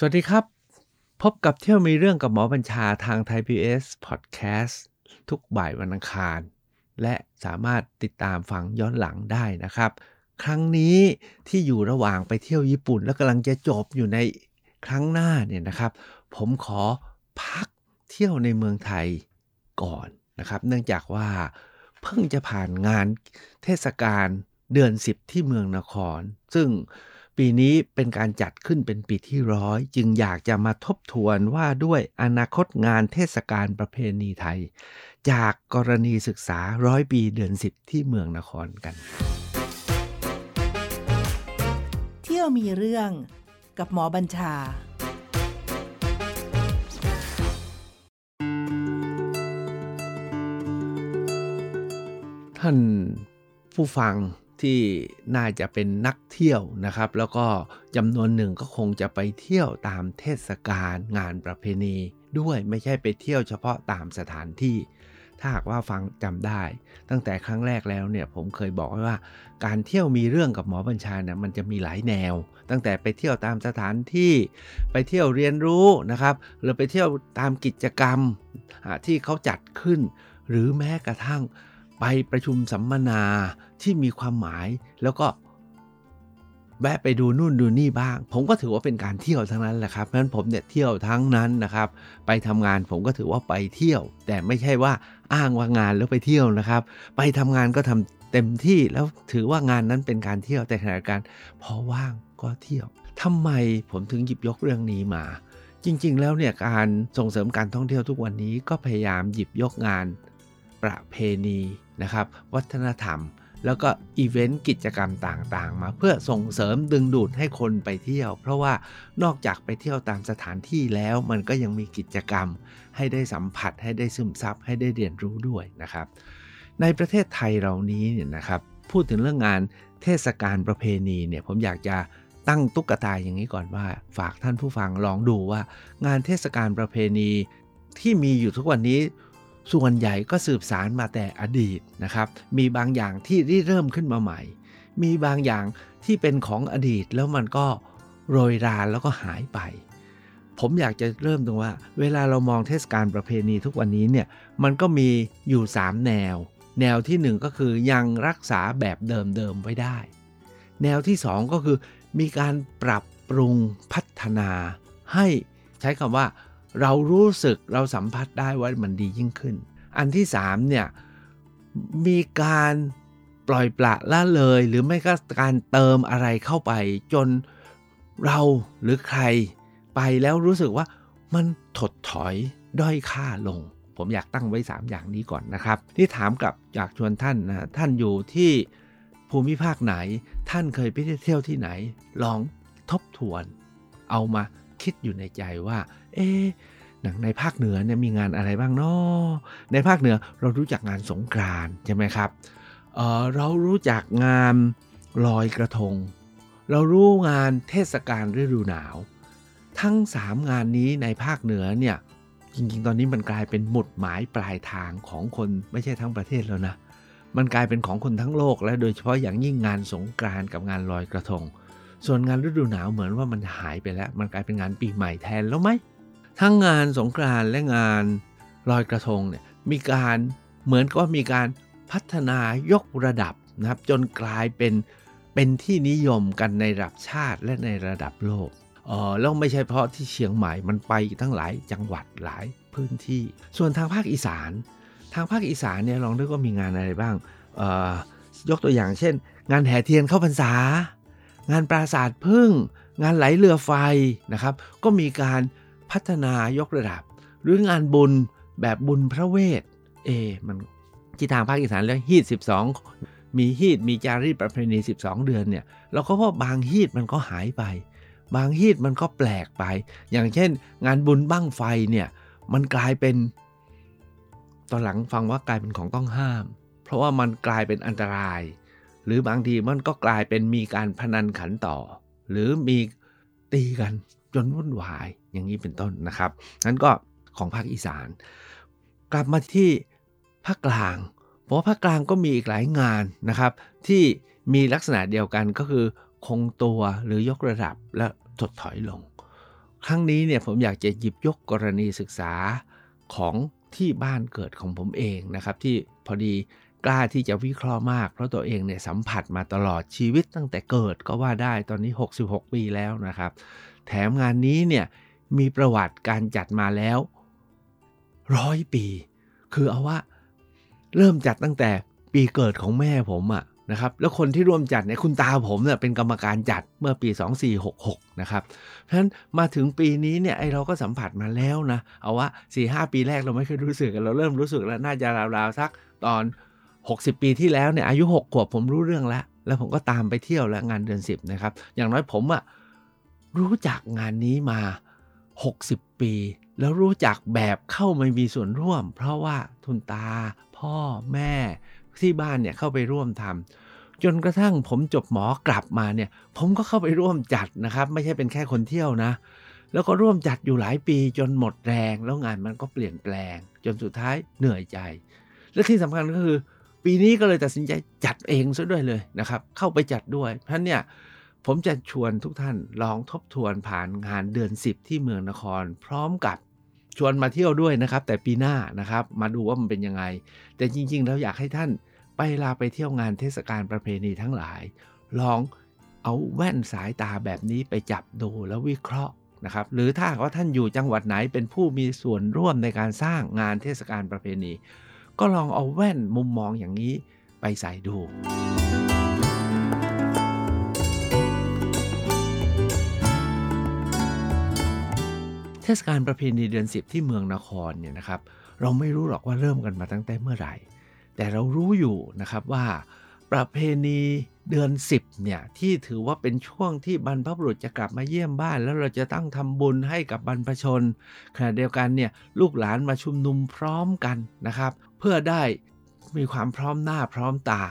สวัสดีครับ พบกับเที่ยวมีเรื่องกับหมอบัญชาทางไทยพีเอสพอดแคสต์ทุกบ่ายวันอังคาร และสามารถติดตามฟังย้อนหลังได้นะครับ ครั้งนี้ที่อยู่ระหว่างไปเที่ยวญี่ปุ่น แล้วกำลังจะจบอยู่ในครั้งหน้าเนี่ยนะครับ ผมขอพักเที่ยวในเมืองไทยก่อนนะครับ เนื่องจากว่าเพิ่งจะผ่านงานเทศกาลเดือน 10 ที่เมืองนคร ซึ่ง ปีนี้เป็นการจัดขึ้นเป็นปีที่ร้อยจึงอยากจะมาทบทวนว่าด้วยอนาคตงานเทศกาลประเพณีไทย จากกรณีศึกษาร้อยปีเดือน10ที่เมืองนครกัน เที่ยวมีเรื่องกับหมอบัญชาท่านผู้ฟัง ที่น่าจะเป็นนักเที่ยวนะครับ แล้วก็จำนวนหนึ่งก็คงจะไปเที่ยวตามเทศกาลงานประเพณีด้วยไม่ใช่ไปเที่ยวเฉพาะตามสถานที่ ถ้าหากว่าฟังจำได้ ตั้งแต่ครั้งแรกแล้วเนี่ยผมเคยบอกไว้ว่า การเที่ยวมีเรื่องกับหมอบัญชาเนี่ยมันจะมีหลายแนว ตั้งแต่ไปเที่ยวตามสถานที่ ไปเที่ยวเรียนรู้นะครับหรือไปเที่ยวตามกิจกรรมที่เขาจัดขึ้น หรือแม้กระทั่ง ไปประชุมสัมมนาที่มีความหมายแล้วก็แวะไปดูนู่นดูนี่บ้าง ผมก็ถือว่าเป็นการเที่ยวทั้งนั้นแหละครับเพราะฉะนั้นผมเนี่ยเที่ยวทั้งนั้นนะครับ ไปทำงานผมก็ถือว่าไปเที่ยว แต่ไม่ใช่ว่าอ้างว่างานแล้วไปเที่ยวนะครับ ไปทำงานก็ทำเต็มที่แล้วถือว่างานนั้นเป็นการเที่ยวแต่ขณะการพอว่างก็เที่ยวทำไมผมถึงหยิบยกเรื่องนี้มา จริงๆ แล้วเนี่ยการส่งเสริมการท่องเที่ยวทุกวันนี้ก็พยายามหยิบยกงาน ประเพณีนะครับ วัฒนธรรม แล้วก็อีเวนต์กิจกรรมต่างๆ มาเพื่อส่งเสริมดึงดูดให้คนไปเที่ยว เพราะว่านอกจากไปเที่ยวตามสถานที่แล้วมันก็ยังมีกิจกรรม ให้ได้สัมผัส ให้ได้ซึมซับให้ได้เรียนรู้ด้วยนะครับ ในประเทศไทยเรานี้เนี่ยนะครับพูดถึงเรื่องงานเทศกาลประเพณีเนี่ยผมอยากจะตั้งตุ๊กตาอย่างนี้ก่อนว่า ฝากท่านผู้ฟังลองดูว่า งานเทศกาลประเพณีที่มีอยู่ทุกวันนี้ ส่วนใหญ่ก็สืบสารมาแต่อดีตนะครับ มีบางอย่างที่ริเริ่มขึ้นมาใหม่ มีบางอย่างที่เป็นของอดีตแล้วมันก็โรยราแล้วก็หายไป ผมอยากจะเริ่มตรงว่า เวลาเรามองเทศกาลประเพณีทุกวันนี้เนี่ยมันก็มีอยู่ 3 แนว แนวที่ 1 ก็คือยังรักษาแบบเดิมๆไว้ได้ แนวที่ 2 ก็คือมีการปรับปรุงพัฒนาให้ใช้คำว่า เรารู้สึกเราสัมผัสได้ว่ามันดียิ่งขึ้น อันที่3เนี่ยมีการปล่อยปละละเลย หรือไม่ก็การเติมอะไรเข้าไป จนเราหรือใครไปแล้วรู้สึกว่ามันถดถอยด้อยค่าลง ผมอยากตั้งไว้ 3 อย่างนี้ก่อนนะครับที่ถามกับอยากชวนท่านนะท่านอยู่ที่ภูมิภาคไหน ท่านเคยไปเที่ยวที่ไหน ลองทบทวน เอามาคิดอยู่ในใจว่า เอ๊หนังในภาคเหนือเนี่ยมีงานอะไรบ้างเนาะในภาคเหนือเรารู้จักงานสงกรานใช่ไหมครับเเรารู้จักงานลอยกระทง เรารู้งานเทศกาลฤดูหนาว ทั้ง 3 งานนี้ในภาคเหนือเนี่ยจริงๆ ตอนนี้มันกลายเป็นหมุดหมายปลายทางของคนไม่ใช่ทั้งประเทศแล้วนะ มันกลายเป็นของคนทั้งโลก และโดยเฉพาะอย่างยิ่งงานสงกรานกับงานลอยกระทง ส่วนงานฤดูหนาวเหมือนว่ามันหายไปแล้ว มันกลายเป็นงานปีใหม่แทนแล้วไหม ทั้งงานสงกรานต์และงานลอยกระทงเนี่ยมีการเหมือนก็มีการพัฒนายกระดับนะครับจนกลายเป็นเป็นที่นิยมกันในระดับชาติและในระดับโลกเออแล้วไม่ใช่เพราะที่เชียงใหม่มันไปทั้งหลายจังหวัดหลายพื้นที่ ส่วนทางภาคอีสาน ทางภาคอีสานเนี่ยลองดูว่ามีงานอะไรบ้างเอายกตัวอย่างเช่น งานแห่เทียนเข้าพรรษา งานปราสาทพึ่ง งานไหลเรือไฟนะครับ ก็มีการ พัฒนายกระดับ หรืองานบุญแบบบุญพระเวท เอ มันที่ทางภาคอีสานแล้วฮีด12 มีฮีดมีจารีตประเพณี 12 เดือนเนี่ย เราก็ว่าบางฮีดมันก็หายไป บางฮีดมันก็แปลกไป อย่างเช่น งานบุญบั้งไฟเนี่ยมันกลายเป็น ตอนหลังฟังว่ากลายเป็นของต้องห้าม เพราะว่ามันกลายเป็นอันตราย หรือบางทีมันก็กลายเป็นมีการพนันขันต่อ หรือมีตีกัน จนวุ่นวายอย่างนี้เป็นต้นนะครับนั้นก็ของภาคอีสาน กลับมาที่ภาคกลางเพราะภาคกลางก็มีอีกหลายงานนะครับ ที่มีลักษณะเดียวกันก็คือคงตัวหรือยกระดับและถดถอยลง ครั้งนี้เนี่ยผมอยากจะหยิบยกกรณีศึกษาของที่บ้านเกิดของผมเองนะครับ ที่พอดีกล้าที่จะวิเคราะห์มาก เพราะตัวเองเนี่ยสัมผัสมาตลอดชีวิตตั้งแต่เกิดก็ว่าได้ตอนนี้ 66 ปีแล้วนะครับ แถมงานนี้เนี่ยมีประวัติการจัดมาแล้วร้อยปี คือเอาว่าเริ่มจัดตั้งแต่ปีเกิดของแม่ผมอะนะครับ แล้วคนที่ร่วมจัดเนี่ยคุณตาผมเนี่ยเป็นกรรมการจัดเมื่อปี 2466 นะครับ เพราะฉะนั้นมาถึงปีนี้เนี่ยไอเราก็สัมผัสมาแล้วนะ เอาว่า 4-5 ปีแรกเราไม่เคยรู้สึกกันเราเริ่มรู้สึกแล้วน่าจะราวๆสักตอน 60 ปีที่แล้วเนี่ยอายุ 6 ขวบผมรู้เรื่องแล้ว แล้วผมก็ตามไปเที่ยวแล้วงานเดือน 10 นะครับ อย่างน้อยผมอะ รู้จักงานนี้มา 60 ปี แล้วรู้จักแบบเข้ามามีส่วนร่วม เพราะว่าทุนตา พ่อแม่ ที่บ้านเนี่ยเข้าไปร่วมทำจนกระทั่งผมจบหมอกลับมาเนี่ย ผมก็เข้าไปร่วมจัดนะครับ ไม่ใช่เป็นแค่คนเที่ยวนะ แล้วก็ร่วมจัดอยู่หลายปีจนหมดแรง แล้วงานมันก็เปลี่ยนแปลง จนสุดท้ายเหนื่อยใจ และที่สำคัญก็คือ ปีนี้ก็เลยตัดสินใจจัดเองซะด้วยเลยนะครับ เข้าไปจัดด้วยเพราะเนี่ย ผมจะชวนทุกท่านลองทบทวนผ่านงานเดือน 10 ที่เมืองนคร พร้อมกับชวนมาเที่ยวด้วยนะครับ แต่ปีหน้านะครับมาดูว่ามันเป็นยังไง แต่จริงๆแล้วอยากให้ท่านไปลาไปเที่ยวงานเทศกาลประเพณีทั้งหลาย ลองเอาแว่นสายตาแบบนี้ไปจับดูแล้ววิเคราะห์นะครับ หรือถ้าว่าท่านอยู่จังหวัดไหนเป็นผู้มีส่วนร่วมในการสร้างงานเทศกาลประเพณี ก็ลองเอาแว่นมุมมองอย่างนี้ไปใส่ดู ทศกาลประเพณีเดือนสิบที่เมืองนครเนี่ยนะครับเราไม่รู้หรอกว่าเริ่มกันมาตั้งแต่เมื่อไหร่ แต่เรารู้อยู่นะครับว่าประเพณีเดือน 10เนี่ยที่ถือว่าเป็นช่วงที่บรรพบุรุษจะกลับมาเยี่ยมบ้าน แล้วเราจะตั้งทำบุญให้กับบรรพชนขณะเดียวกันเนี่ยลูกหลานมาชุมนุมพร้อมกันนะครับ เพื่อได้มีความพร้อมหน้าพร้อมตา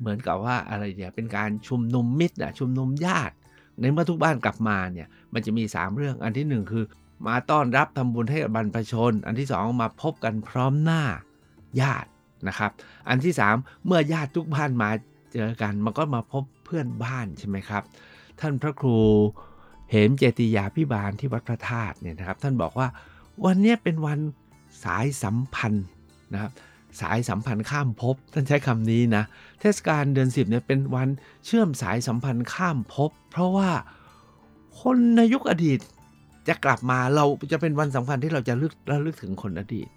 เหมือนกับว่าอะไรเนี่ยเป็นการชุมนุมมิตรอะชุมนุมญาติ ในเมื่อทุกบ้านกลับมาเนี่ยมันจะมี 3 เรื่องอันที่ 1 คือ มาต้อนรับทำบุญให้กับบรรพชน อันที่ 2 มาพบกันพร้อมหน้าญาตินะครับ อันที่ 3 เมื่อญาติทุกบ้านมาเจอกัน มันก็มาพบเพื่อนบ้านใช่ไหมครับ ท่านพระครูเหมเจติยาพิบาลที่วัดพระธาตุเนี่ยนะครับ ท่านบอกว่าวันนี้เป็นวันสายสัมพันธ์นะครับสายสัมพันธ์ข้ามภพท่านใช้คำนี้นะ เทศกาลเดือนสิบเนี่ยเป็นวันเชื่อมสายสัมพันธ์ข้ามภพเพราะว่าคนในยุคอดีต จะกลับมาเราจะเป็นวันสำคัญที่เราจะลึกระลึกถึงคนอดีต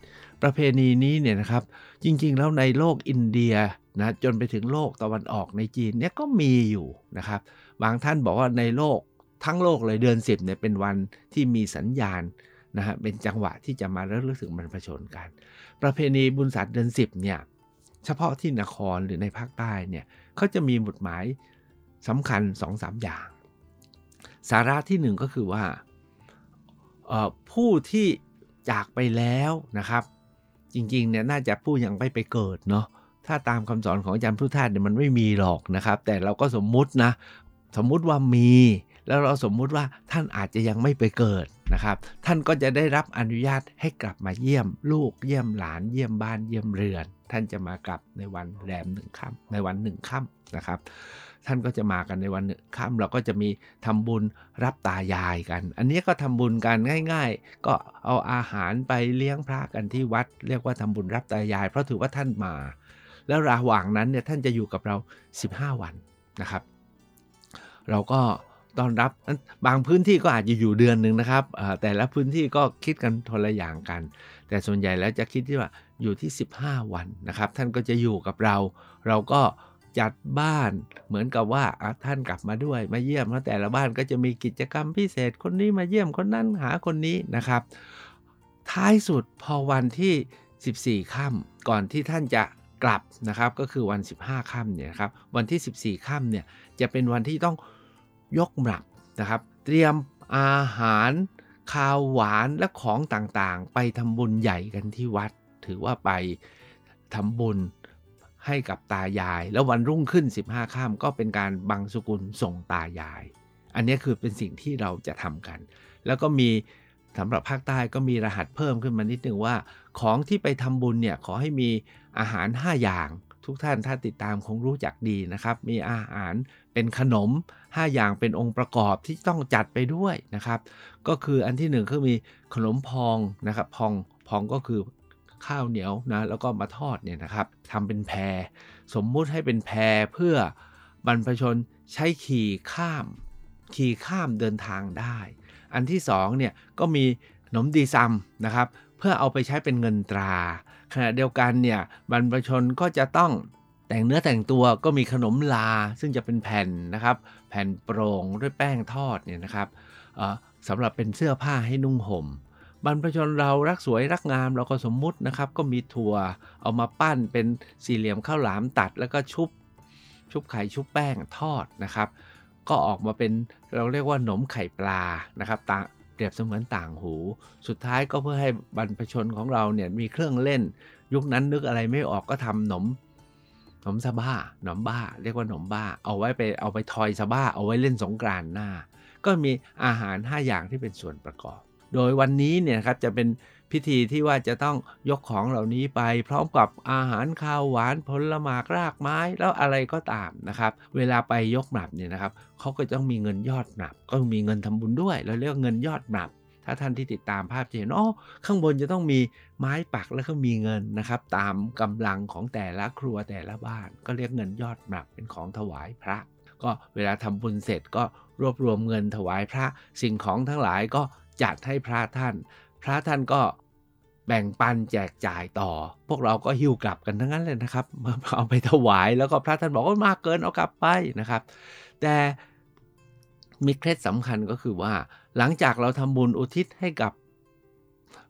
ประเพณีนี้เนี่ยนะครับ จริงๆ แล้วในโลกอินเดียนะจนไปถึงโลกตะวันออกในจีนเนี่ยก็มีอยู่นะครับ บางท่านบอกว่าในโลกทั้งโลกเลยเดือนสิบเนี่ยเป็นวันที่มีสัญญาณนะฮะเป็นจังหวะที่จะมาระลึกถึงบรรพชนกัน ประเพณีบุญศาสตร์เดือนสิบเนี่ยเฉพาะที่นครหรือในภาคใต้เนี่ยเขาจะมีหมุดหมายสำคัญ2อสอย่าง สาระที่หนึ่งก็คือว่า ผู้ที่จากไปแล้วนะครับ จริงๆเนี่ยน่าจะผู้ยังไม่ไปเกิดเนาะถ้าตามคำสอนของอาจารย์พุทธทาสเนี่ยมันไม่มีหรอกนะครับ แต่เราก็สมมุตินะสมมุติว่ามี แล้วเราสมมุติว่าท่านอาจจะยังไม่ไปเกิดนะครับ ท่านก็จะได้รับอนุญาตให้กลับมาเยี่ยมลูกเยี่ยมหลานเยี่ยมบ้านเยี่ยมเรือน ท่านจะมากลับในวันแรมหนึ่งค่ำในวันหนึ่งค่ำนะครับ ท่านก็จะมากันในวันค่ำเราก็จะมีทำบุญรับตายายกัน อันนี้ก็ทำบุญกันง่าย ๆ ก็เอาอาหารไปเลี้ยงพระกันที่วัด เรียกว่าทำบุญรับตายาย เพราะถือว่าท่านมา แล้วระหว่างนั้นเนี่ยท่านจะอยู่กับเรา 15 วันนะครับ เราก็ต้อนรับบางพื้นที่ก็อาจจะอยู่เดือนหนึ่งนะครับแต่ละพื้นที่ก็คิดกันทนละอย่างกัน แต่ส่วนใหญ่แล้วจะคิดที่ว่าอยู่ที่ 15 วันนะครับ ท่านก็จะอยู่กับเรา เราก็ จัดบ้าน เหมือนกับว่าท่านกลับมาด้วยมาเยี่ยมแล้วแต่ละบ้านก็จะมีกิจกรรมพิเศษคนนี้มาเยี่ยมคนนั้นหาคนนี้นะครับ ท้ายสุดพอวันที่ 14 ค่ำก่อนที่ท่านจะกลับนะครับก็คือวัน 15 ค่ำเนี่ยครับวันที่ 14 ค่ำเนี่ยจะเป็นวันที่ต้องยกหมับนะครับ เตรียมอาหารข้าวหวานและของต่างๆ ไปทำบุญใหญ่กันที่วัด ถือว่าไปทำบุญ ให้กับตายาย แล้ววันรุ่งขึ้น 15ข้ามก็เป็นการบังสุกุลส่งตายาย อันนี้คือเป็นสิ่งที่เราจะทำกัน แล้วก็มีสำหรับภาคใต้ก็มีรหัสเพิ่มขึ้นมานิดนึงว่า ของที่ไปทำบุญเนี่ยขอให้มีอาหาร 5 อย่าง ทุกท่านถ้าติดตามคงรู้จักดีนะครับ มีอาหารเป็นขนม 5 อย่างเป็นองค์ประกอบที่ต้องจัดไปด้วยนะครับ ก็คืออันที่1คือมีขนมพองนะครับพองพองก็คือ ข้าวเหนียวนะแล้วก็มาทอดเนี่ยนะครับทำเป็นแพรสมมุติให้เป็นแพรเพื่อบรรพชนใช้ขี่ข้าม ขี่ข้ามเดินทางได้ อันที่2เนี่ยก็มีขนมดีซัมนะครับเพื่อเอาไปใช้เป็นเงินตรา ขณะเดียวกันเนี่ยบรรพชนก็จะต้องแต่งเนื้อแต่งตัวก็มีขนมลาซึ่งจะเป็นแผ่นนะครับ แผ่นโปร่งด้วยแป้งทอดเนี่ยนะครับสำหรับเป็นเสื้อผ้าให้นุ่งห่ม บรรพชนเรารักสวยรักงามเราก็สมมุตินะครับ ก็มีถั่วเอามาปั้นเป็นสี่เหลี่ยมข้าวหลามตัดแล้วก็ชุบ ชุบไข่ชุบแป้งทอดนะครับ ก็ออกมาเป็นเราเรียกว่าหนมไข่ปลานะครับต่างเปรียบเสมือนต่างหู สุดท้ายก็เพื่อให้บรรพชนของเราเนี่ยมีเครื่องเล่น ยุคนั้นนึกอะไรไม่ออกก็ทำหนมหนมสบ้าหนมบ้า เรียกว่าหนมบ้า เอาไว้ไปเอาไปทอยสบ้า เอาไว้เล่นสงกรานหน้า ก็มีอาหาร 5 อย่างที่เป็นส่วนประกอบ โดยวันนี้เนี่ยครับจะเป็นพิธีที่ว่าจะต้องยกของเหล่านี้ไป พร้อมกับอาหารข้าวหวานผลไม้รากไม้ แล้วอะไรก็ตามนะครับ เวลาไปยกหนับเนี่ยนะครับเขาก็ต้องมีเงินยอดหนับ ก็มีเงินทำบุญด้วย เราเรียกเงินยอดหนับ ถ้าท่านที่ติดตามภาพจะเห็นอ๋อข้างบนจะต้องมีไม้ปักแล้วก็มีเงินนะครับ ตามกำลังของแต่ละครัวแต่ละบ้าน ก็เรียกเงินยอดหนับเป็นของถวายพระ ก็เวลาทำบุญเสร็จก็รวบรวมเงินถวายพระสิ่งของทั้งหลายก็ จัดให้พระท่าน พระท่านก็แบ่งปันแจกจ่ายต่อ พวกเราก็หิ้วกลับกันทั้งนั้นเลยนะครับเอาไปถวายแล้วก็พระท่านบอกว่ามากเกินเอากลับไปนะครับ แต่มีเคล็ดสำคัญก็คือว่า หลังจากเราทำบุญอุทิศให้กับ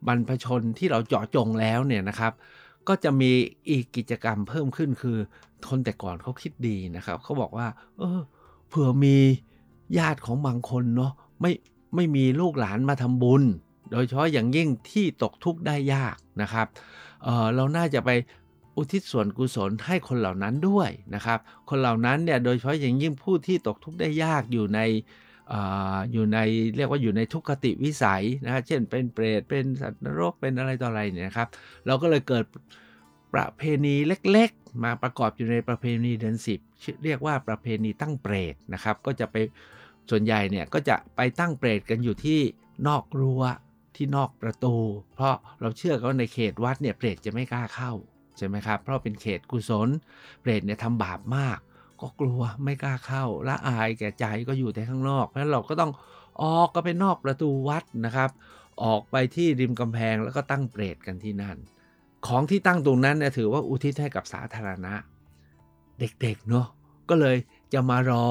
บรรพชนที่เราเจาะจงแล้วเนี่ยนะครับ ก็จะมีอีกกิจกรรมเพิ่มขึ้นคือคนแต่ก่อนเขาคิดดีนะครับเขาบอกว่า เออเผื่อมีญาติของบางคนเนาะไม่ ไม่มีลูกหลานมาทำบุญ โดยเฉพาะอย่างยิ่งที่ตกทุกข์ได้ยากนะครับเเราน่าจะไปอุทิศส่วนกุศลให้คนเหล่านั้นด้วยนะครับ คนเหล่านั้นเนี่ยโดยเฉพาะอย่างยิ่งผู้ที่ตกทุกข์ได้ยากอยู่ในอยู่ในเรียกว่าอยู่ในทุกขติวิสัยนะเช่นเป็นเปรตเป็นสัตว์นรกเป็นอะไรต่ออะไรเนี่ยครับ เราก็เลยเกิดประเพณีเล็กๆ มาประกอบอยู่ในประเพณีเดือนสิบเรียกว่าประเพณีตั้งเปรตนะครับ ก็จะไป ส่วนใหญ่เนี่ยก็จะไปตั้งเปรตกันอยู่ที่นอกรั้วที่นอกประตู เพราะเราเชื่อกันว่าในเขตวัดเนี่ยเปรตจะไม่กล้าเข้าใช่ไหมครับ เพราะเป็นเขตกุศล เปรตเนี่ยทำบาปมาก ก็กลัวไม่กล้าเข้าละอายแก่ใจก็อยู่แต่ข้างนอกเพราะฉะนั้นเราก็ต้องออกก็ไปนอกประตูวัดนะครับ ออกไปที่ริมกำแพงแล้วก็ตั้งเปรตกันที่นั่น ของที่ตั้งตรงนั้นเนี่ยถือว่าอุทิศให้กับสาธารณะ เด็กๆเนาะก็เลยจะมารอ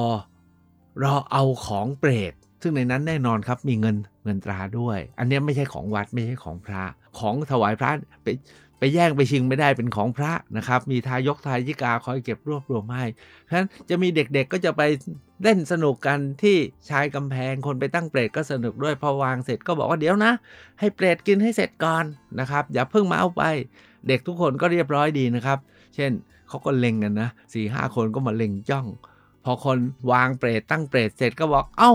เรอเอาของเปรตซึ่งในนั้นแน่นอนครับมีเงินเงินตราด้วย อันนี้ไม่ใช่ของวัดไม่ใช่ของพระ ของถวายพระไปไปแย่งไปชิงไม่ได้เป็นของพระนะครับ มีทายกทายิกาคอยเก็บรวบรวมให้เพราะฉะนั้นจะมีเด็กๆก็จะไปเล่นสนุกกันที่ชายกำแพงคนไปตั้งเปรตก็สนุกด้วยพอวางเสร็จก็บอกว่าเดี๋ยวนะ ให้เปรตกินให้เสร็จก่อนนะครับ อย่าเพิ่งมาเอาไป เด็กทุกคนก็เรียบร้อยดีนะครับ เช่นเขาก็เล็งกันนะสี่ห้าคนก็มาเล็งจ้อง พอคนวางเปรตตั้งเปรตเสร็จก็บอกเอา้า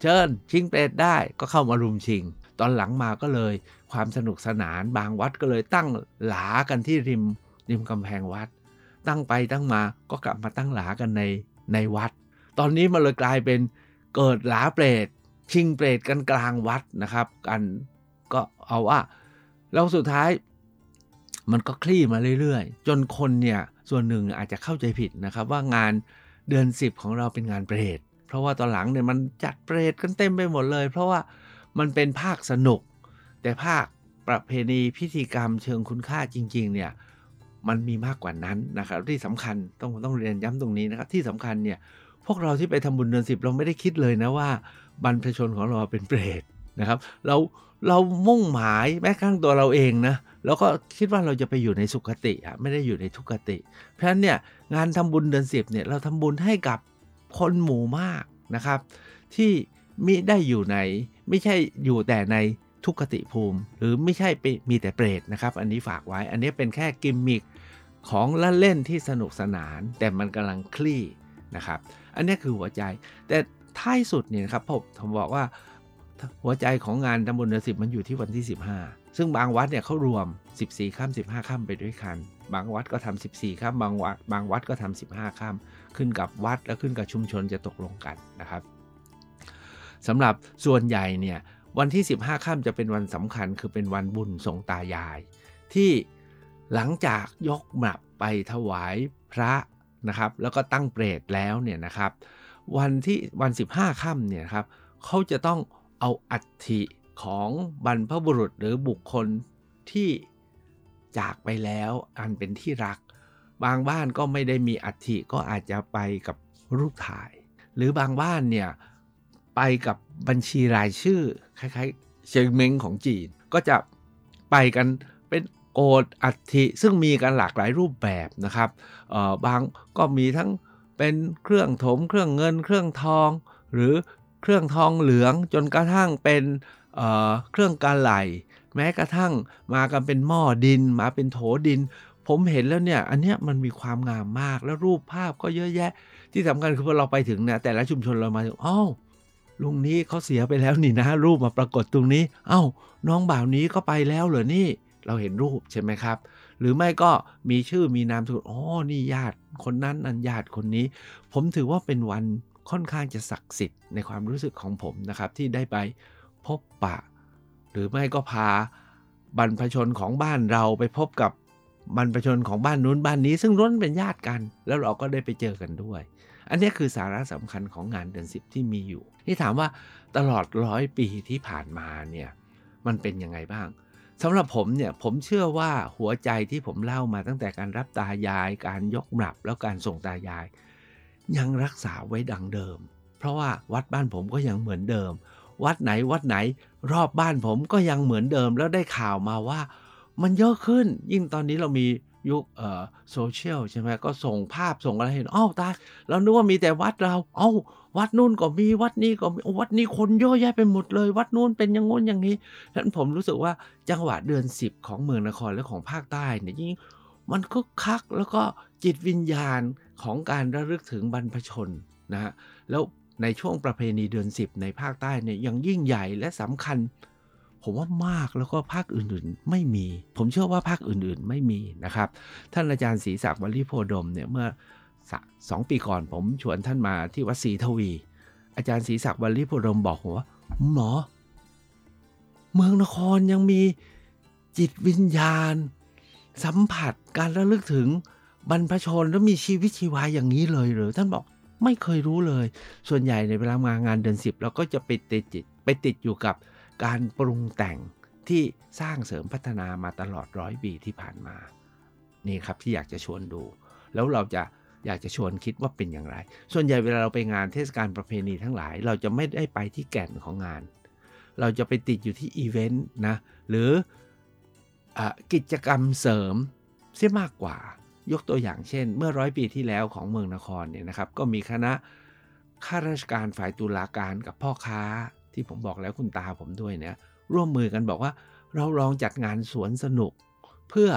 เชิญ ชิงเปรตได้ก็เข้ามารุมชิง ตอนหลังมาก็เลย ความสนุกสนานบางวัดก็เลยตั้งหลากันที่ริมริมกำแพงวัด ตั้งไปตั้งมาก็กลับมาตั้งหลากันในในวัด ตอนนี้มันเลยกลายเป็นเกิดหลาเปรตชิงเปรตกันกลางวัดนะครับ กันก็เอาว่าแล้วสุดท้ายมันก็คลี่มาเรื่อยๆ จนคนเนี่ยส่วนหนึ่งอาจจะเข้าใจผิดนะครับว่างาน เดือน 10 ของเราเป็นงานเปรตเพราะว่าตอนหลังเนี่ยมันจัดเปรตกันเต็มไปหมดเลย เพราะว่ามันเป็นภาคสนุก แต่ภาคประเพณีพิธีกรรมเชิงคุณค่าจริง ๆ เนี่ยมันมีมากกว่านั้นนะครับที่สำคัญต้องต้องเรียนย้ำตรงนี้นะครับที่สำคัญเนี่ยพวกเราที่ไปทำบุญเดือนสิบเราไม่ได้คิดเลยนะว่า บรรพชนของเราเป็นเปรตนะครับ เราเรามุ่งหมายแม้กระทั่งตัวเราเองนะ แล้วก็คิดว่าเราจะไปอยู่ในสุคติอะไม่ได้อยู่ในทุกติ เพราะฉะนั้นเนี่ยงานทำบุญเดือนสิบเนี่ยเราทำบุญให้กับคนหมู่มากนะครับ ที่มิได้อยู่ในไม่ใช่อยู่แต่ในทุกติภูมิ หรือไม่ใช่มีแต่เปรตนะครับ อันนี้ฝากไว้ อันนี้เป็นแค่กิมมิคของละเล่นที่สนุกสนาน แต่มันกำลังคลี่นะครับ อันนี้คือหัวใจ แต่ท้ายสุดเนี่ยครับผมผมบอกว่าหัวใจของงานตำบลเดือนสิบมันอยู่ที่วันที่ 15 ซึ่งบางวัดเนี่ยเขารวม 14ค่ำ15ค่ำไปด้วยกัน บางวัดก็ทำ14ค่ำบางวัดบางวัดก็ทำ15ค่ำขึ้นกับวัดและขึ้นกับชุมชนจะตกลงกันนะครับสำหรับส่วนใหญ่เนี่ยวันที่ 15ค่ำจะเป็นวันสำคัญคือเป็นวันบุญทรงตายาย ที่หลังจากยกหมับไปถวายพระนะครับ แล้วก็ตั้งเปรตแล้วเนี่ยนะครับ วันที่วัน 15ค่ำเนี่ยครับเขาจะต้องเอาอัฐิ ของบรรพบุรุษหรือบุคคลที่จากไปแล้วอันเป็นที่รัก บางบ้านก็ไม่ได้มีอัฐิก็อาจจะไปกับรูปถ่าย หรือบางบ้านเนี่ยไปกับบัญชีรายชื่อคล้ายๆเชิงเม้งของจีน ก็จะไปกันเป็นโกดอัฐิซึ่งมีกันหลากหลายรูปแบบนะครับบางก็มีทั้งเป็นเครื่องถมเครื่องเงิน เครื่องทอง หรือเครื่องทองเหลืองจนกระทั่งเป็น เเครื่องกาไหล แม้กระทั่งมากันเป็นหม้อดิน มาเป็นโถดิน ผมเห็นแล้วเนี่ย อันเนี้ยมันมีความงามมากแล้วรูปภาพก็เยอะแยะ ที่สำคัญคือพอเราไปถึงเนี่ยแต่ละชุมชนเรามาถึงอ้าวลุงนี้เขาเสียไปแล้วนี่นะ รูปมาปรากฏตรงนี้ เอา้า น้องบ่าวนี้ก็ไปแล้วเหรอนี่ เราเห็นรูปใช่ไหมครับ หรือไม่ก็มีชื่อมีนามสกุลอ๋อนี่ญาติคนนั้นนันญาติคนนี้ ผมถือว่าเป็นวันค่อนข้างจะศักดิ์สิทธิ์ในความรู้สึกของผมนะครับ ที่ได้ไป พบปะ หรือไม่ก็พาบรรพชนของบ้านเราไปพบกับบรรพชนของบ้านนู้นบ้านนี้ ซึ่งล้วนเป็นญาติกัน แล้วเราก็ได้ไปเจอกันด้วย อันนี้คือสาระสำคัญของงานเดือนสิบที่มีอยู่ ที่ถามว่าตลอดร้อยปีที่ผ่านมาเนี่ยมันเป็นยังไงบ้างสำหรับผมเนี่ยผมเชื่อว่าหัวใจที่ผมเล่ามาตั้งแต่การรับตายาย การยกหมับแล้วการส่งตายาย ยังรักษาไว้ดังเดิม เพราะว่าวัดบ้านผมก็ยังเหมือนเดิม วัดไหนวัดไหน รอบบ้านผมก็ยังเหมือนเดิมแล้วได้ข่าวมาว่า มันเยอะขึ้น ยิ่งตอนนี้เรามียุคเอ่อโซเชียลใช่ไหมก็ส่งภาพส่งอะไรเห็นอ้าวตายเรานึกว่ามีแต่วัดเรา เอ้าวัดนู่นก็มีวัดนี้ก็มีวัดนี้คนเยอะแยะไปหมดเลย วัดนู่นเป็นอย่างงู้นอย่างนี้ฉะนั้นผมรู้สึกว่าจังหวะเดือนสิบของเมืองนครและของภาคใต้เนี่ยยิ่งมันคึกคักแล้วก็จิตวิญญาณของการระลึกถึงบรรพชนนะฮะแล้ว ในช่วงประเพณีเดือนสิบในภาคใต้เนี่ยยังยิ่งใหญ่และสำคัญ ผมว่ามากแล้วก็ภาคอื่นๆไม่มี ผมเชื่อว่าภาคอื่นๆไม่มีนะครับ ท่านอาจารย์ศรีศักดิ์วลีโพดมเนี่ยเมื่อสองปีก่อนผมชวนท่านมาที่วัดศรีทวี อาจารย์ศรีศักดิ์วลีโพดมบอกผมว่าหมอ เมืองนครยังมีจิตวิญญาณ สัมผัสการระลึกถึงบรรพชนแล้วมีชีวิตชีวาอย่างนี้เลยหรือท่านบอก ไม่เคยรู้เลย ส่วนใหญ่ในเวลามางานเดือนสิบเราก็จะไปติดจิตไปติดอยู่กับการปรุงแต่งที่สร้างเสริมพัฒนามาตลอดร้อยปีที่ผ่านมา นี่ครับที่อยากจะชวนดู แล้วเราจะอยากจะชวนคิดว่าเป็นอย่างไร ส่วนใหญ่เวลาเราไปงานเทศกาลประเพณีทั้งหลาย เราจะไม่ได้ไปที่แก่นของงาน เราจะไปติดอยู่ที่อีเวนต์นะหรืออกิจกรรมเสริมเสียมากกว่า ยกตัวอย่างเช่น เมื่อร้อยปีที่แล้วของเมืองนครเนี่ยนะครับ ก็มีคณะข้าราชการฝ่ายตุลาการกับพ่อค้า ที่ผมบอกแล้วคุณตาผมด้วยเนี่ยร่วมมือกันบอกว่าเราลองจัดงานสวนสนุก เพื่อ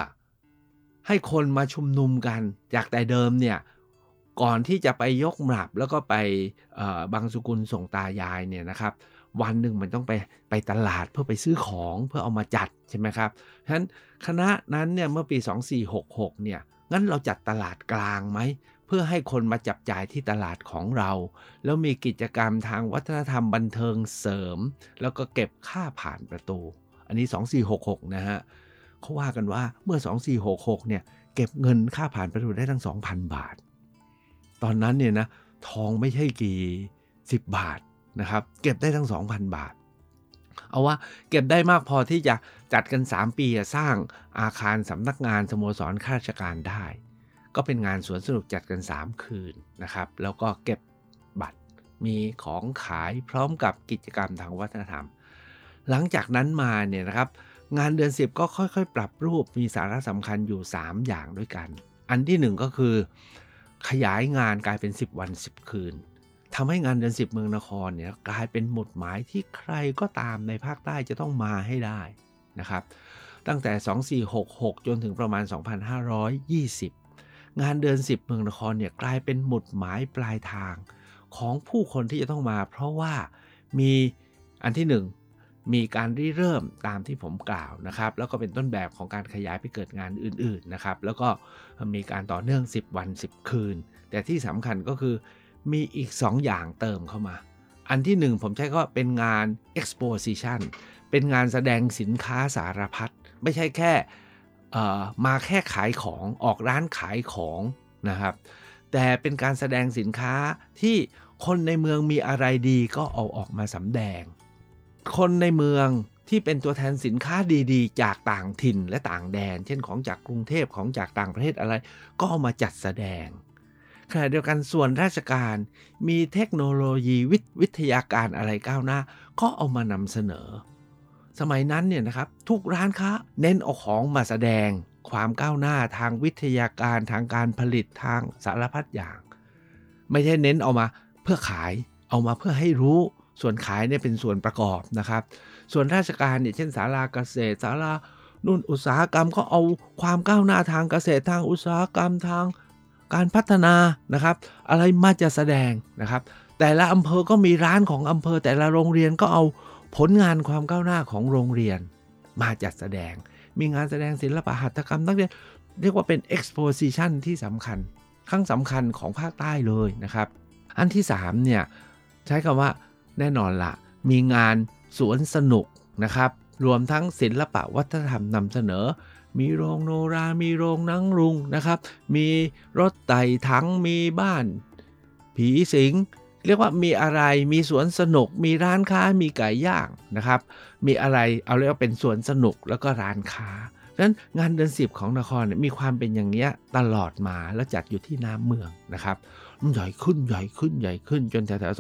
ให้คนมาชุมนุมกัน จากแต่เดิมเนี่ยก่อนที่จะไปยกหมับแล้วก็ไปบางสุกุลส่งตายายเนี่ยนะครับวันหนึ่งมันต้องไปไปตลาดเพื่อไปซื้อของเพื่อเอามาจัดใช่ไหมครับฉะนั้นคณะนั้นเนี่ยเมื่อปี 2466เนี่ย งั้นเราจัดตลาดกลางไหมเพื่อให้คนมาจับจ่ายที่ตลาดของเรา แล้วมีกิจกรรมทางวัฒนธรรมบันเทิงเสริม แล้วก็เก็บค่าผ่านประตู อันนี้ 2466 นะฮะเขาว่ากันว่าเมื่อ 2466 เนี่ยเก็บเงินค่าผ่านประตูได้ทั้ง 2,000 บาท ตอนนั้นเนี่ยนะทองไม่ใช่กี่ 10 บาทนะครับ เก็บได้ทั้ง 2,000 บาท เอาว่าเก็บได้มากพอที่จะจัดกัน 3 ปีสร้างอาคารสำนักงานสโมสรข้าราชการได้ ก็เป็นงานสวนสนุกจัดกัน 3 คืนนะครับ แล้วก็เก็บบัตรมีของขายพร้อมกับกิจกรรมทางวัฒนธรรม หลังจากนั้นมาเนี่ยนะครับ งานเดือน 10 ก็ค่อยๆ ปรับรูปมีสาระสำคัญอยู่ 3 อย่างด้วยกัน อันที่ 1 ก็คือ ขยายงานกลายเป็น 10 วัน 10 คืน ทำให้งานเดือน10เมืองนครเนี่ยกลายเป็นหมุดหมายที่ใครก็ตามในภาคใต้จะต้องมาให้ได้นะครับตั้งแต่ 2466 จนถึงประมาณ 2520 งานเดือน 10 เมืองนครเนี่ยกลายเป็นหมุดหมายปลายทางของผู้คนที่จะต้องมา เพราะว่ามีอันที่ 1 มีการริเริ่มตามที่ผมกล่าวนะครับ แล้วก็เป็นต้นแบบของการขยายไปเกิดงานอื่นๆนะครับ แล้วก็มีการต่อเนื่อง 10 วัน 10 คืน แต่ที่สำคัญก็คือ มีอีก 2 อย่างเติมเข้ามา อันที่ 1 ผมใช้ก็เป็นงาน exposition เป็นงานแสดงสินค้าสารพัดไม่ใช่แค่มาแค่ขายของออกร้านขายของนะครับ แต่เป็นการแสดงสินค้าที่คนในเมืองมีอะไรดีก็เอาออกมาสำแดง คนในเมืองที่เป็นตัวแทนสินค้าดีๆ จากต่างถิ่นและต่างแดน เช่นของจากกรุงเทพของจากต่างประเทศอะไร ก็เอามาจัดแสดง ขณะเดียวกันส่วนราชการมีเทคโนโลยีววิทยาการอะไรก้าวหน้า ก็เอามานำเสนอ สมัยนั้นเนี่ยนะครับทุกร้านค้าเน้นเอาของมาแสดง ความก้าวหน้าทางวิทยาการทางการผลิตทางสารพัดอย่าง ไม่ใช่เน้นเอามาเพื่อขายเอามาเพื่อให้รู้ส่วนขายเนี่ยเป็นส่วนประกอบนะครับ ส่วนราชการเนี่ยเช่นศาลาเกษตรศาลานุ่นอุตสาหกรรมก็เอาความก้าวหน้าทางเกษตรทางอุตสาหกรรมทาง การพัฒนานะครับ อะไรมาจะแสดงนะครับ แต่ละอำเภอก็มีร้านของอำเภอ แต่ละโรงเรียนก็เอาผลงานความก้าวหน้าของโรงเรียน มาจัดแสดง มีงานแสดงศิลปะหัตถกรรมตั้งแต่เรียกว่าเป็น exposition ที่สำคัญครั้งสำคัญของภาคใต้เลยนะครับ อันที่3เนี่ยใช้คำว่าแน่นอนละมีงานสวนสนุกนะครับ รวมทั้งศิลปะวัฒนธรรมนำเสนอ มีโรงโนรา มีโรงนังรุงนะครับ มีรถไต่ถัง มีบ้าน ผีสิง เรียกว่ามีอะไร มีสวนสนุก มีร้านค้า มีไก่ย่างนะครับ มีอะไร เอาเรียกว่าเป็นสวนสนุกแล้วก็ร้านค้าดังนั้นงานเดือนสิบของนครมีความเป็นอย่างเนี้ยตลอดมาแล้วจัดอยู่ที่น้ำเมืองนะครับมันใหญ่ขึ้นใหญ่ขึ้นใหญ่ขึ้นจนแถวๆ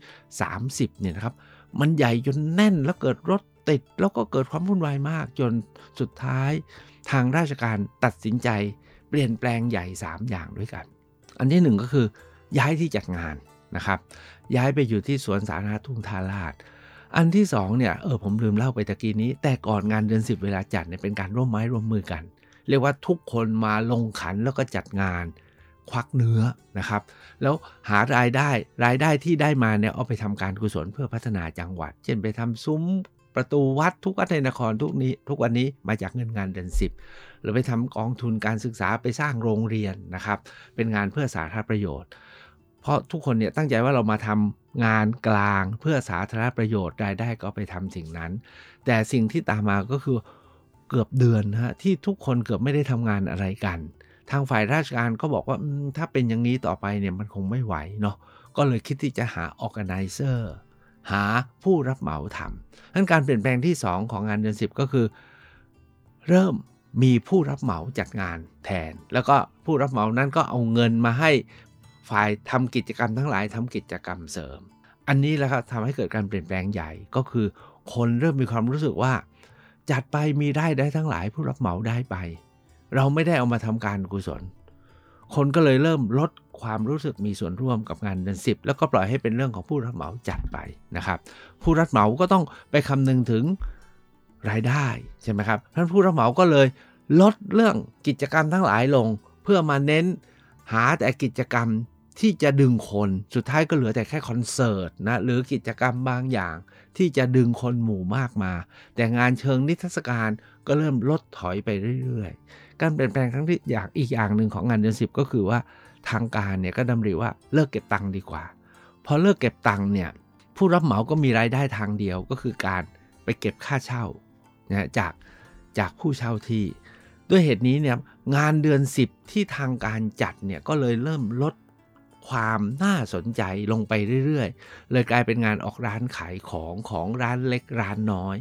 2530 เนี่ยนะครับ มันใหญ่จนแน่นแล้วเกิดรถ ติดแล้วก็เกิดความวุ่นวายมาก จนสุดท้ายทางราชการตัดสินใจ เปลี่ยนแปลงใหญ่ 3 อย่างด้วยกัน อันที่ 1 ก็คือ ย้ายที่จัดงานนะครับ ย้ายไปอยู่ที่สวนสาธารณะทุ่งทาราชอันที่2เนี่ยเออผมลืมเล่าไปตะกี้นี้ แต่ก่อนงานเดือนสิบเวลาจัดเนี่ยเป็นการร่วมไม้ร่วมมือกัน เรียกว่าทุกคนมาลงขันแล้วก็จัดงานควักเนื้อนะครับ แล้วหารายได้รายได้ที่ได้มาเนี่ยเอาไปทำการกุศลเพื่อพัฒนาจังหวัด เช่นไปทำซุ้ม ประตูวัดทุกวัดในนครทุกนี้ทุกวันนี้มาจากเงินงานเดือนสิบหรือไปทำกองทุนการศึกษาไปสร้างโรงเรียนนะครับ เป็นงานเพื่อสาธารณประโยชน์ เพราะทุกคนเนี่ยตั้งใจว่าเรามาทำงานกลางเพื่อสาธารณประโยชน์รายได้ก็ไปทำสิ่งนั้น แต่สิ่งที่ตามมาก็คือเกือบเดือนฮะที่ทุกคนเกือบไม่ได้ทำงานอะไรกัน ทางฝ่ายราชการก็บอกว่าถ้าเป็นอย่างนี้ต่อไปเนี่ยมันคงไม่ไหวเนาะก็เลยคิดที่จะหา organizer หาผู้รับเหมาทำนั้นการเปลี่ยนแปลงที่ 2 ของงานเดือน 10 ก็คือ เริ่มมีผู้รับเหมาจัดงานแทน แล้วก็ผู้รับเหมานั้นก็เอาเงินมาให้ฝ่ายทำกิจกรรมทั้งหลายทำกิจกรรมเสริม อันนี้แหละครับทำให้เกิดการเปลี่ยนแปลงใหญ่ก็คือ คนเริ่มมีความรู้สึกว่า จัดไปมีได้ได้ทั้งหลายผู้รับเหมาได้ไป เราไม่ได้เอามาทำการกุศล คนก็เลยเริ่มลดความรู้สึกมีส่วนร่วมกับงานเดือนสิบแล้วก็ปล่อยให้เป็นเรื่องของผู้รับเหมาจัดไปนะครับ ผู้รับเหมาก็ต้องไปคำนึงถึงรายได้ใช่ไหมครับท่านผู้รับเหมาก็เลยลดเรื่องกิจกรรมทั้งหลายลง เพื่อมาเน้นหาแต่กิจกรรมที่จะดึงคนสุดท้ายก็เหลือแต่แค่คอนเสิร์ตนะหรือกิจกรรมบางอย่าง ที่จะดึงคนหมู่มากมา แต่งานเชิงนิทรรศการก็เริ่มลดถอยไปเรื่อย การเปลี่ยนแปลงครั้งที่อยากอีกอย่างหนึ่งของงานเดือนสิบก็คือว่าทางการเนี่ยก็ดำริว่าเลิกเก็บตังค์ดีกว่า พอเลิกเก็บตังค์เนี่ยผู้รับเหมาก็มีรายได้ทางเดียวก็คือการไปเก็บค่าเช่านะจากจากผู้เช่าที่ ด้วยเหตุนี้เนี่ยงานเดือน 10 ที่ทางการจัดเนี่ยก็เลยเริ่มลดความน่าสนใจลงไปเรื่อยๆ เลยกลายเป็นงานออกร้านขายของของร้านเล็กร้านน้อย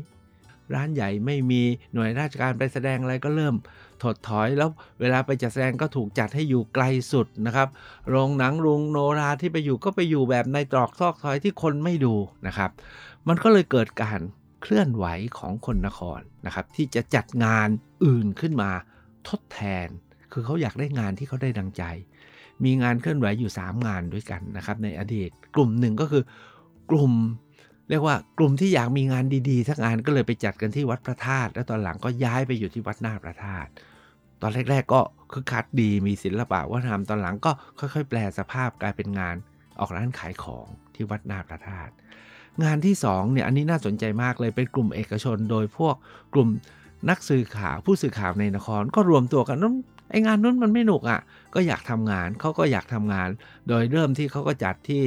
ร้านใหญ่ไม่มีหน่วยราชการไปแสดงอะไรก็เริ่ม ถดถอยแล้วเวลาไปจัดแสดงก็ถูกจัดให้อยู่ไกลสุดนะครับ โรงหนังโรงโนราที่ไปอยู่ก็ไปอยู่แบบในตรอกซอกซอยที่คนไม่ดูนะครับ มันก็เลยเกิดการเคลื่อนไหวของคนนครนะครับ ที่จะจัดงานอื่นขึ้นมาทดแทน คือเขาอยากได้งานที่เขาได้ดังใจ มีงานเคลื่อนไหวอยู่ 3 งานด้วยกันนะครับ ในอดีตกลุ่มหนึ่งก็คือกลุ่มเรียกว่ากลุ่มที่อยากมีงานดีๆ สักงานก็เลยไปจัดกันที่วัดพระธาตุแล้วตอนหลังก็ย้ายไปอยู่ที่วัดนาพระธาตุ ตอนแรก ๆ ก็คือคัดดีมีศิลปะวัฒนธรรมตอนหลังก็ค่อย ๆ แปลสภาพกลายเป็นงานออกร้านขายของที่วัดนาพระธาตุงานที่2เนี่ยอันนี้น่าสนใจมากเลยเป็นกลุ่มเอกชนโดยพวกกลุ่มนักสื่อข่าวผู้สื่อข่าวในนครก็รวมตัวกันนู้นไองานนู้นมันไม่หนุกอะ่ะก็อยากทำงานเขาก็อยากทำงาน โดยเริ่มที่เขาก็จัดที่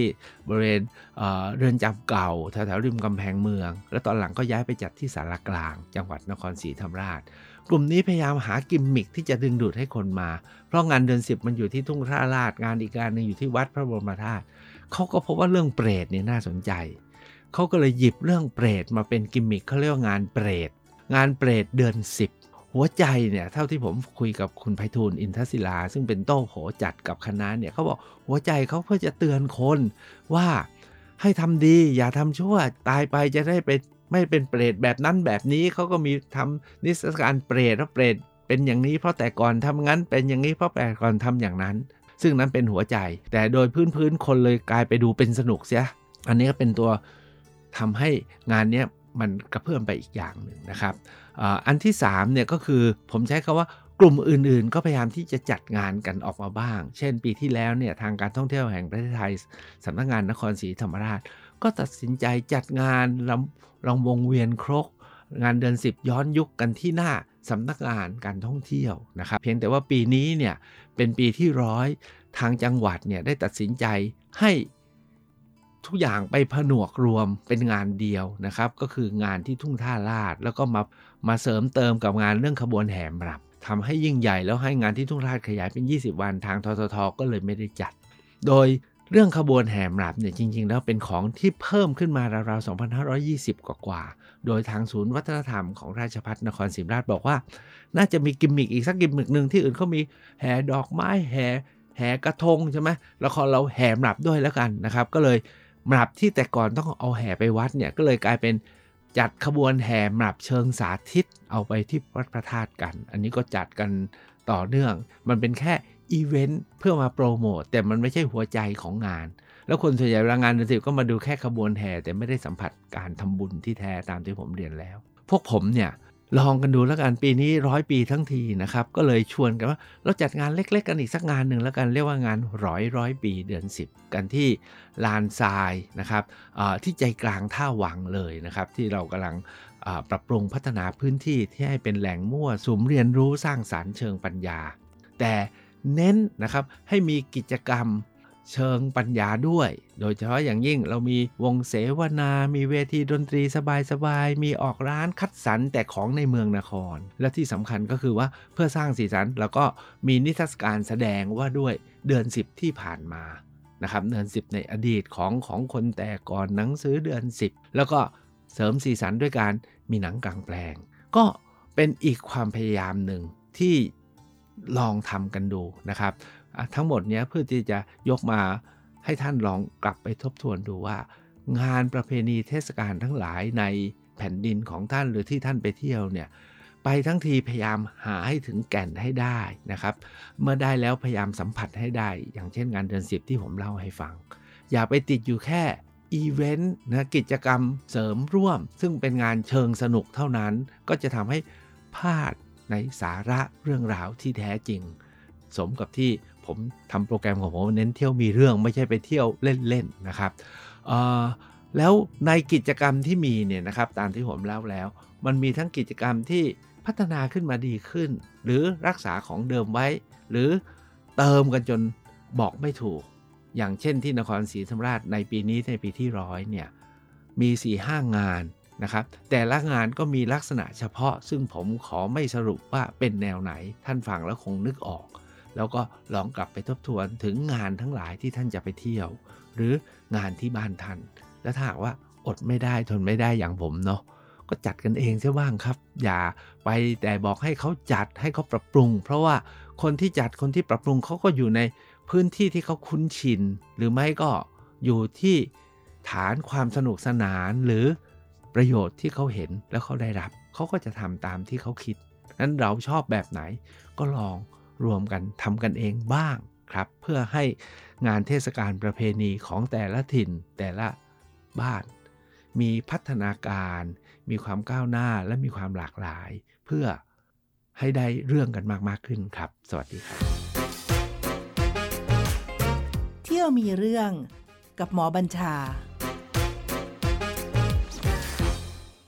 บริเวณเเรือนจำเก่าแถวๆริมกำแพงเมือง แล้วตอนหลังก็ย้ายไปจัดที่สารกลาง จังหวัดนครศรีธรรมราช กลุ่มนี้พยายามหากิมมิคที่จะดึงดูดให้คนมา เพราะงานเดือนสิบมันอยู่ที่ทุ่งท่าราชงานอีกงานหนึ่งอยู่ที่วัดพระบรมธาตุเขาก็พบว่าเรื่องเปรตเนี่ยน่าสนใจ เขาก็เลยหยิบเรื่องเปรตมาเป็นกิมมิคเขาเรียกว่างานเปรต งานเปรตเดือนสิบหัวใจเนี่ยเท่าที่ผมคุยกับคุณไพฑูรย์อินทศิลา ซึ่งเป็นโต้โหจัดกับคณะเนี่ยเขาบอกหัวใจเขาเพื่อจะเตือนคนว่าให้ทำดีอย่าทำชั่วตายไปจะได้ไป ไม่เป็นเปรตแบบนั้นแบบนี้เขาก็มีทำนิสการเปรตแล้วเปรตเป็นอย่างนี้เพราะแต่ก่อนทำงั้น เป็นอย่างนี้เพราะแต่ก่อนทำอย่างนั้น ซึ่งนั้นเป็นหัวใจ แต่โดยพื้นพื้นคนเลยกลายไปดูเป็นสนุกเสียอันนี้ก็เป็นตัวทำให้งานนี้มันกระเพื่อมไปอีกอย่างหนึ่งนะครับอันที่3เนี่ยก็คือผมใช้คาว่ากลุ่มอื่นๆ ก็พยายามที่จะจัดงานกันออกมาบ้าง เช่น ปีที่แล้วเนี่ยทางการท่องเที่ยวแห่งประเทศไทยสำนักงานนครศรีธรรมราช ก็ตัดสินใจจัดงานลำ ลองวงเวียนครก งานเดือน 10 ย้อนยุคกันที่หน้าสำนักงานการท่องเที่ยวนะครับ เพียงแต่ว่าปีนี้เนี่ยเป็นปีที่ร้อยทางจังหวัดเนี่ยได้ตัดสินใจให้ทุกอย่างไปผนวกรวมเป็นงานเดียวนะครับ ก็คืองานที่ทุ่งท่าลาด แล้วก็มามาเสริมเติมกับงานเรื่องขบวนแห่มรับทำให้ยิ่งใหญ่แล้วให้งานที่ทุ่งท่าขยายเป็น 20 วันทางทททก็เลยไม่ได้จัด โดย เรื่องขบวนแห่หมรับเนี่ยจริง ๆ แล้วเป็นของที่เพิ่มขึ้นมาราวๆ 2520 กว่าๆ โดยทางศูนย์วัฒนธรรมของราชภัฏนครศรีธรรมราชบอกว่า น่าจะมีกิมมิกอีกสักกิมมิกหนึ่งที่อื่นเขามีแห่ดอกไม้แห่แห่กระทงใช่ไหมแล้วของเราแห่หมรับด้วยแล้วกันนะครับ ก็เลยหมรับที่แต่ก่อนต้องเอาแห่ไปวัดเนี่ยก็เลยกลายเป็นจัดขบวนแห่หมรับเชิงสาธิตเอาไปที่วัดพระธาตุกัน อันนี้ก็จัดกันต่อเนื่อง มันเป็นแค่ อีเวนต์เพื่อมาโปรโมทแต่มันไม่ใช่หัวใจของงาน แล้วคนส่วนใหญ่เวลางานเดือนสิบก็มาดูแค่ขบวนแห่แต่ไม่ได้สัมผัสการทำบุญที่แท้ตามที่ผมเรียนแล้ว พวกผมเนี่ยลองกันดูแล้วกันปีนี้ร้อยปีทั้งทีนะครับ ก็เลยชวนกันว่าเราจัดงานเล็กๆกันอีกสักงานหนึ่งแล้วกันเรียกว่างานร้อยร้อยปีเดือน 10 กันที่ลานทรายนะครับที่ใจกลางท่าวังเลยนะครับ ที่เรากำลังปรับปรุงพัฒนาพื้นที่ที่ให้เป็นแหล่งมั่วสุมเรียนรู้สร้างสารรค์เชิงปัญญา แต่ เน้นนะครับให้มีกิจกรรมเชิงปัญญาด้วย โดยเฉพาะอย่างยิ่งเรามีวงเสวนา มีเวทีดนตรีสบายๆ มีออกร้านคัดสรรแต่ของในเมืองนคร และที่สำคัญก็คือว่าเพื่อสร้างสีสันแล้วก็มีนิทรรศการแสดงว่าด้วยเดือน 10 ที่ผ่านมานะครับเดือน 10 ในอดีตของของคนแต่ก่อนหนังสือเดือน 10 แล้วก็เสริมสีสันด้วยการมีหนังกลางแปลง ก็เป็นอีกความพยายามหนึ่งที่ ลองทำกันดูนะครับ ทั้งหมดนี้เพื่อที่จะยกมาให้ท่านลองกลับไปทบทวนดูว่า งานประเพณีเทศกาลทั้งหลายในแผ่นดินของท่านหรือที่ท่านไปเที่ยวเนี่ยไปทั้งทีพยายามหาให้ถึงแก่นให้ได้นะครับ เมื่อได้แล้วพยายามสัมผัสให้ได้ อย่างเช่นงานเดือนสิบที่ผมเล่าให้ฟัง อย่าไปติดอยู่แค่อีเวนต์นะกิจกรรมเสริมร่วม ซึ่งเป็นงานเชิงสนุกเท่านั้นก็จะทำให้พลาด ในสาระเรื่องราวที่แท้จริง สมกับที่ผมทำโปรแกรมของผมเน้นเที่ยวมีเรื่องไม่ใช่ไปเที่ยวเล่นๆนะครับแล้วในกิจกรรมที่มีเนี่ยนะครับตามที่ผมเล่าแล้ว มันมีทั้งกิจกรรมที่พัฒนาขึ้นมาดีขึ้น หรือรักษาของเดิมไว้ หรือเติมกันจนบอกไม่ถูก อย่างเช่นที่นครศรีธรรมราชในปีนี้ในปีที่ร้อยเนี่ยมี4ี่ห้างาน นะครับแต่ละงานก็มีลักษณะเฉพาะ ซึ่งผมขอไม่สรุปว่าเป็นแนวไหน ท่านฟังแล้วคงนึกออก แล้วก็ลองกลับไปทบทวนถึงงานทั้งหลายที่ท่านจะไปเที่ยว หรืองานที่บ้านท่าน และถ้าหากว่าอดไม่ได้ทนไม่ได้อย่างผมเนาะก็จัดกันเองใช่บ้างครับ อย่าไปแต่บอกให้เขาจัดให้เขาปรับปรุง เพราะว่าคนที่จัดคนที่ปรับปรุงเขาก็อยู่ในพื้นที่ที่เขาคุ้นชิน หรือไม่ก็อยู่ที่ฐานความสนุกสนานหรือ ประโยชน์ที่เขาเห็นแล้วเขาได้รับ เขาก็จะทำตามที่เขาคิด นั้นเราชอบแบบไหน ก็ลองรวมกันทำกันเองบ้างครับ เพื่อให้งานเทศกาลประเพณีของแต่ละถิ่นแต่ละบ้าน มีพัฒนาการ มีความก้าวหน้าและมีความหลากหลาย เพื่อให้ได้เรื่องกันมากๆขึ้นครับ สวัสดีครับ เที่ยวมีเรื่องกับหมอบัญชา